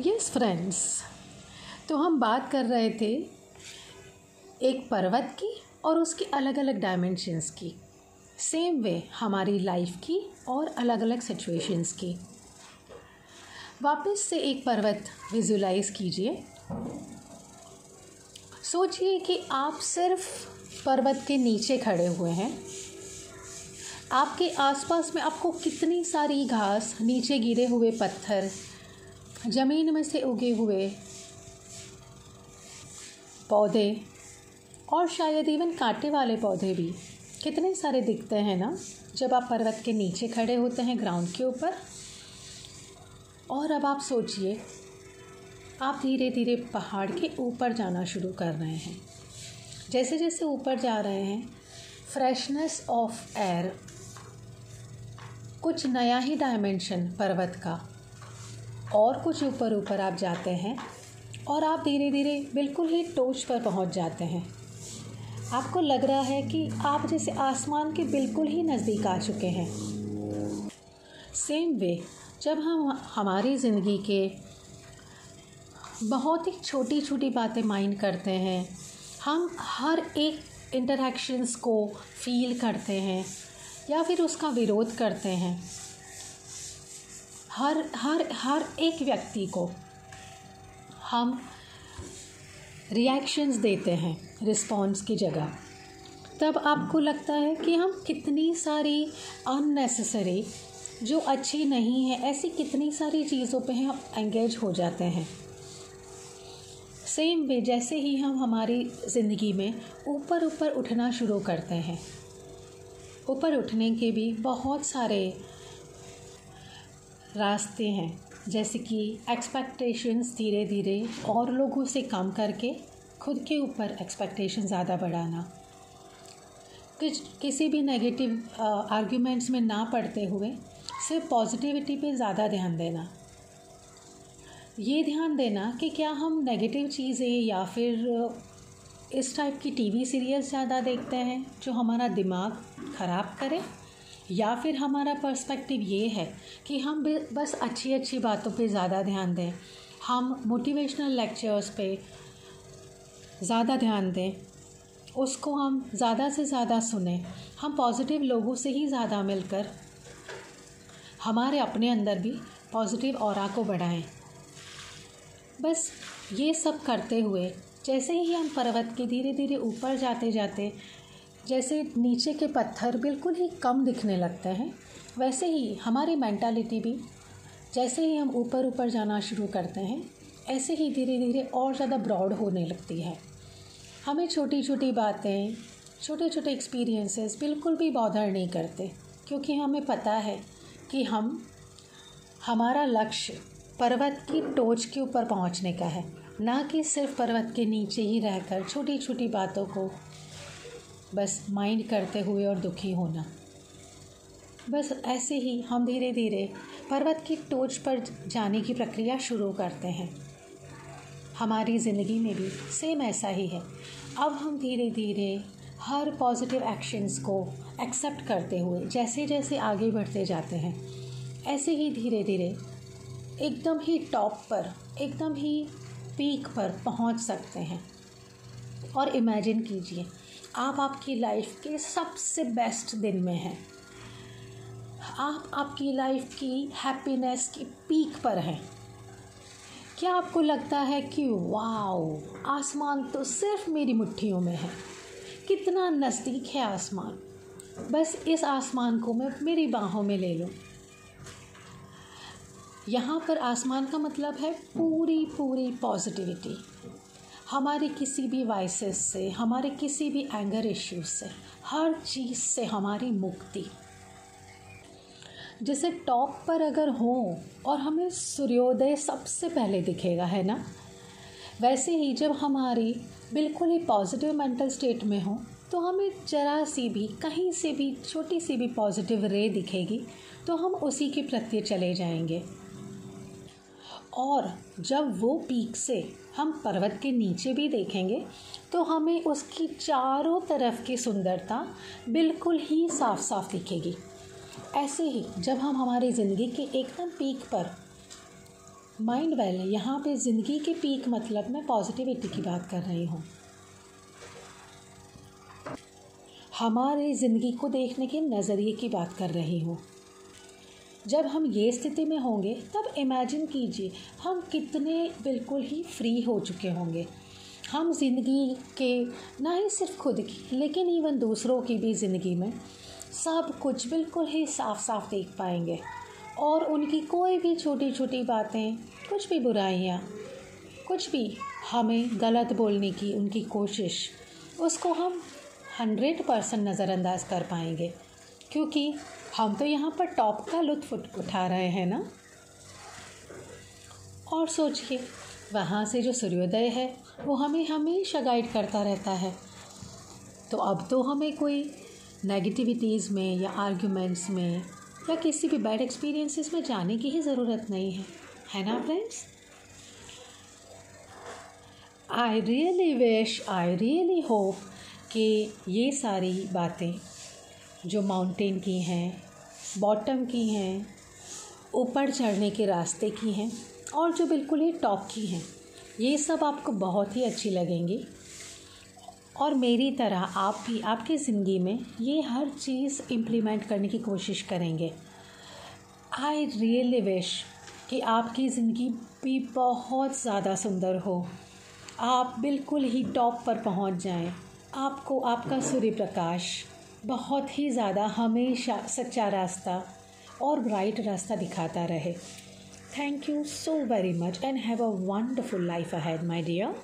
Yes friends तो हम बात कर रहे थे एक पर्वत की और उसकी अलग अलग डायमेंशंस की। सेम वे हमारी लाइफ की और अलग अलग सिचुएशंस की। वापस से एक पर्वत विजुलाइज कीजिए। सोचिए कि आप सिर्फ़ पर्वत के नीचे खड़े हुए हैं। आपके आसपास में आपको कितनी सारी घास, नीचे गिरे हुए पत्थर ज़मीन में से उगे हुए पौधे और शायद इवन कांटे वाले पौधे भी कितने सारे दिखते हैं ना? जब आप पर्वत के नीचे खड़े होते हैं ग्राउंड के ऊपर, और अब आप सोचिए, आप धीरे धीरे पहाड़ के ऊपर जाना शुरू कर रहे हैं। जैसे जैसे ऊपर जा रहे हैं फ्रेशनेस ऑफ़ एयर कुछ नया ही डायमेंशन पर्वत का और कुछ ऊपर ऊपर आप जाते हैं और आप धीरे धीरे बिल्कुल ही टोच पर पहुँच जाते हैं। आपको लग रहा है कि आप जैसे आसमान के बिल्कुल ही नज़दीक आ चुके हैं। सेम वे जब हम हमारी ज़िंदगी के बहुत ही छोटी छोटी बातें माइंड करते हैं, हम हर एक इंटरेक्शंस को फील करते हैं या फिर उसका विरोध करते हैं। हर हर हर एक व्यक्ति को हम रिएक्शंस देते हैं रिस्पॉन्स की जगह। तब आपको लगता है कि हम कितनी सारी अननेसेसरी जो अच्छी नहीं है, ऐसी कितनी सारी चीज़ों पे हम एंगेज हो जाते हैं। सेम वे जैसे ही हम हमारी ज़िंदगी में ऊपर ऊपर उठना शुरू करते हैं, ऊपर उठने के भी बहुत सारे रास्ते हैं, जैसे कि एक्सपेक्टेशंस धीरे धीरे और लोगों से कम करके खुद के ऊपर एक्सपेक्टेशन ज़्यादा बढ़ाना। कुछ, किसी भी नेगेटिव आर्ग्यूमेंट्स में ना पड़ते हुए सिर्फ़ पॉजिटिविटी पे ज़्यादा ध्यान देना। ये ध्यान देना कि क्या हम नेगेटिव चीज़ें या फिर, इस टाइप की टीवी सीरियल्स ज़्यादा देखते हैं जो हमारा दिमाग ख़राब करे? या फिर हमारा पर्सपेक्टिव ये है कि हम बस अच्छी अच्छी बातों पे ज़्यादा ध्यान दें। हम मोटिवेशनल लेक्चर्स पे ज़्यादा ध्यान दें। उसको हम ज़्यादा से ज़्यादा सुने। हम पॉजिटिव लोगों से ही ज़्यादा मिलकर हमारे अपने अंदर भी पॉजिटिव और को बढ़ाएँ। बस ये सब करते हुए, जैसे ही हम पर्वत के धीरे धीरे ऊपर जाते जाते जैसे नीचे के पत्थर बिल्कुल ही कम दिखने लगते हैं, वैसे ही हमारी मैंटालिटी भी, जैसे ही हम ऊपर ऊपर जाना शुरू करते हैं, ऐसे ही धीरे धीरे और ज़्यादा ब्रॉड होने लगती है। हमें छोटी छोटी बातें छोटे छोटे एक्सपीरियंसेस बिल्कुल भी बॉधर नहीं करते, क्योंकि हमें पता है कि हम, हमारा लक्ष्य पर्वत की टोच के ऊपर पहुँचने का है, ना कि सिर्फ़ पर्वत के नीचे ही रहकर छोटी छोटी बातों को बस माइंड करते हुए और दुखी होना। बस ऐसे ही हम धीरे धीरे पर्वत की टोच पर जाने की प्रक्रिया शुरू करते हैं। हमारी ज़िंदगी में भी सेम ऐसा ही है। अब हम धीरे धीरे हर पॉजिटिव एक्शंस को एक्सेप्ट करते हुए जैसे जैसे आगे बढ़ते जाते हैं, ऐसे ही धीरे धीरे एकदम ही टॉप पर, एकदम ही पीक पर पहुँच सकते हैं। और इमेजिन कीजिए, आप आपकी लाइफ के सबसे बेस्ट दिन में हैं। आप आपकी लाइफ की हैप्पीनेस की पीक पर हैं। क्या आपको लगता है कि वाओ आसमान तो सिर्फ़ मेरी मुट्ठियों में है। कितना नज़दीक है आसमान? बस इस आसमान को मैं मेरी बाहों में ले लूँ। यहाँ पर आसमान का मतलब है पूरी पूरी पॉजिटिविटी हमारे किसी भी वाइसेस से, हमारे किसी भी एंगर इश्यूज़ से, हर चीज़ से हमारी मुक्ति। जैसे टॉप पर अगर हो और हमें सूर्योदय सबसे पहले दिखेगा, है ना? वैसे ही जब हमारी बिल्कुल ही पॉजिटिव मेंटल स्टेट में हो तो हमें जरा सी भी, कहीं से भी, छोटी सी भी पॉजिटिव रे दिखेगी तो हम उसी के प्रति चले जाएँगे। और जब वो पीक से हम पर्वत के नीचे भी देखेंगे तो हमें उसकी चारों तरफ़ की सुंदरता बिल्कुल ही साफ़ साफ़ दिखेगी। ऐसे ही जब हम हमारी ज़िंदगी के एकदम पीक पर, माइंड वेल, यहाँ पे ज़िंदगी के पीक मतलब मैं पॉजिटिविटी की बात कर रही हूँ। हमारे ज़िंदगी को देखने के नज़रिए की बात कर रही हूँ। जब हम ये स्थिति में होंगे, तब इमेजिन कीजिए, हम कितने बिल्कुल ही फ्री हो चुके होंगे। हम ज़िंदगी के, ना ही सिर्फ़ खुद की, लेकिन इवन दूसरों की भी ज़िंदगी में, सब कुछ बिल्कुल ही साफ़ साफ़ देख पाएँगे। और उनकी कोई भी छोटी छोटी बातें, कुछ भी बुराइयाँ, कुछ भी हमें गलत बोलने की उनकी कोशिश, उसको हम हंड्रेड परसेंट नज़रअंदाज कर पाएँगे। क्योंकि हम तो यहाँ पर टॉप का लुत्फ उठा रहे हैं ना? और सोचिए, वहाँ से जो सूर्योदय है, वो हमें हमेशा गाइड करता रहता है। तो अब तो हमें कोई नेगेटिविटीज़ में या आर्ग्यूमेंट्स में या किसी भी बैड एक्सपीरियंसेस में जाने की ही ज़रूरत नहीं है। है ना friends I really wish I really hope कि ये सारी बातें जो माउंटेन की हैं बॉटम की हैं, ऊपर चढ़ने के रास्ते की हैं और जो बिल्कुल ही टॉप की हैं। ये सब आपको बहुत ही अच्छी लगेंगी। और मेरी तरह आप भी, आपकी ज़िंदगी में ये हर चीज़ इम्प्लीमेंट करने की कोशिश करेंगे। आई रियली विश कि आपकी ज़िंदगी भी बहुत ज़्यादा सुंदर हो। आप बिल्कुल ही टॉप पर पहुँच जाएँ। आपको आपका सूर्य प्रकाश बहुत ही ज़्यादा हमेशा सच्चा रास्ता और ब्राइट रास्ता दिखाता रहे। Thank you so very much and have a wonderful life ahead my dear